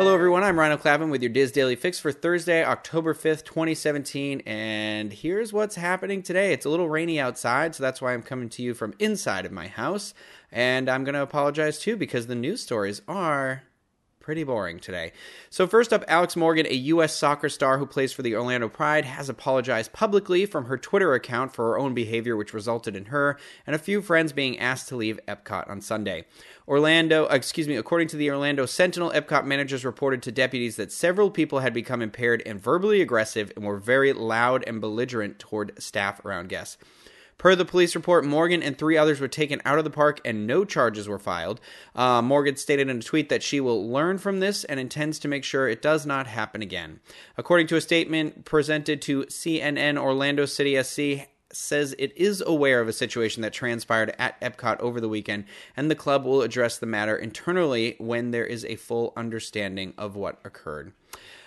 Hello, everyone. I'm Rhino Clavin with your DIS Daily Fix for Thursday, October 5th, 2017. And here's what's happening today. It's a little rainy outside, so that's why I'm coming to you from inside of my house. And I'm going to apologize too because the news stories are pretty boring today. So, first up, Alex Morgan, a U.S. soccer star who plays for the Orlando Pride, has apologized publicly from her Twitter account for her own behavior, which resulted in her and a few friends being asked to leave Epcot on Sunday. Orlando, uh, excuse me, according to the Orlando Sentinel, Epcot managers reported to deputies that several people had become impaired and verbally aggressive and were very loud and belligerent toward staff around guests. Per the police report, Morgan and three others were taken out of the park and no charges were filed. Uh, Morgan stated in a tweet that she will learn from this and intends to make sure it does not happen again. According to a statement presented to CNN, Orlando City SC says it is aware of a situation that transpired at Epcot over the weekend, and the club will address the matter internally when there is a full understanding of what occurred.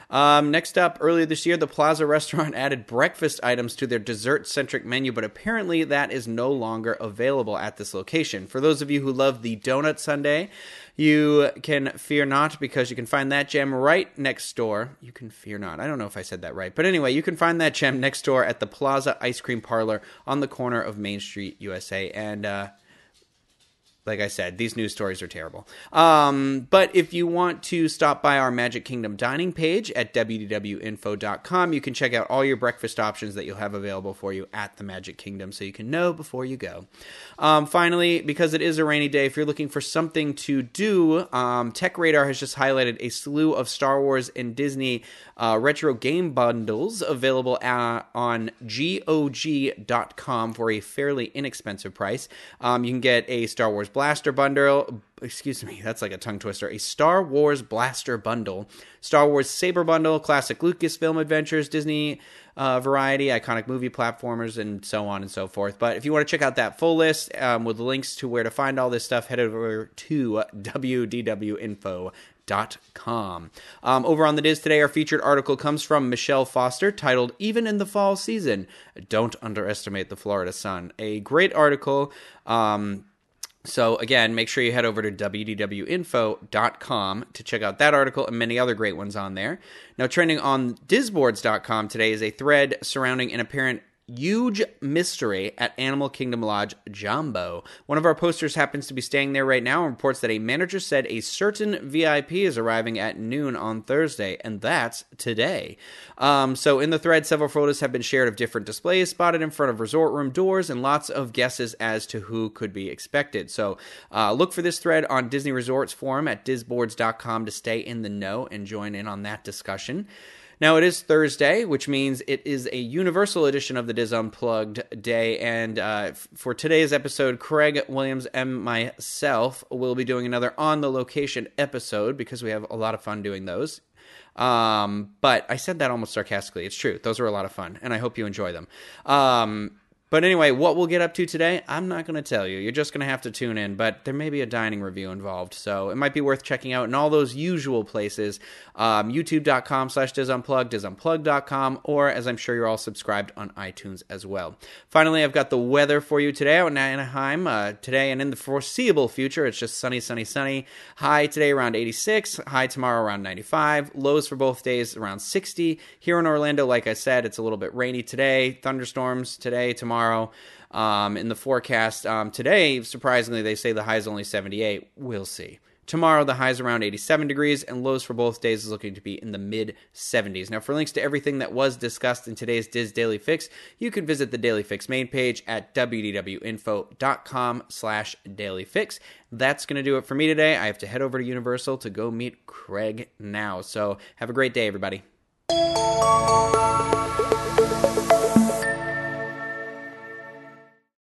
Um, next up, earlier this year, the Plaza restaurant added breakfast items to their dessert centric menu, but apparently that is no longer available at this location. For those of you who love the donut sundae, you can fear not because you can find that gem right next door. You can fear not. I don't know if I said that right. But anyway, you can find that gem next door at the Plaza Ice Cream Parlor on the corner of Main Street, USA. And, uh, like I said, these news stories are terrible. Um, but if you want to stop by our Magic Kingdom dining page at wdwinfo.com, you can check out all your breakfast options that you'll have available for you at the Magic Kingdom so you can know before you go. Um, finally, because it is a rainy day, if you're looking for something to do, um, Tech Radar has just highlighted a slew of Star Wars and Disney uh, retro game bundles available at, on GOG.com for a fairly inexpensive price. Um, you can get a Star Wars Blaster bundle. Excuse me, that's like a tongue twister. A Star Wars Blaster bundle, Star Wars Saber bundle, classic Lucasfilm adventures, Disney uh, variety, iconic movie platformers, and so on and so forth. But if you want to check out that full list um, with links to where to find all this stuff, head over to wdwinfo Dot com. Um, over on the DIS today, our featured article comes from Michelle Foster titled Even in the Fall Season Don't Underestimate the Florida Sun. A great article. Um, so, again, make sure you head over to wdwinfo.com to check out that article and many other great ones on there. Now, trending on disboards.com today is a thread surrounding an apparent huge mystery at Animal Kingdom Lodge Jambo. One of our posters happens to be staying there right now and reports that a manager said a certain VIP is arriving at noon on Thursday, and that's today. Um, so, in the thread, several photos have been shared of different displays spotted in front of resort room doors and lots of guesses as to who could be expected. So, uh, look for this thread on Disney Resorts forum at disboards.com to stay in the know and join in on that discussion. Now, it is Thursday, which means it is a universal edition of the DIS Unplugged day. And uh, for today's episode, Craig Williams and myself will be doing another on the location episode because we have a lot of fun doing those. Um, but I said that almost sarcastically. It's true. Those are a lot of fun, and I hope you enjoy them. Um, but anyway, what we'll get up to today, I'm not going to tell you. You're just going to have to tune in, but there may be a dining review involved, so it might be worth checking out in all those usual places um, youtube.com slash disunplugged, disunplugged.com, or as I'm sure you're all subscribed on iTunes as well. Finally, I've got the weather for you today out in Anaheim. Uh, today and in the foreseeable future, it's just sunny, sunny, sunny. High today around 86, high tomorrow around 95, lows for both days around 60. Here in Orlando, like I said, it's a little bit rainy today, thunderstorms today, tomorrow tomorrow. Um, in the forecast um, today, surprisingly, they say the high is only 78. We'll see. Tomorrow, the highs around 87 degrees, and lows for both days is looking to be in the mid 70s. Now, for links to everything that was discussed in today's DIS Daily Fix, you can visit the Daily Fix main page at wdwinfo.com slash dailyfix. That's going to do it for me today. I have to head over to Universal to go meet Craig now. So, have a great day, everybody.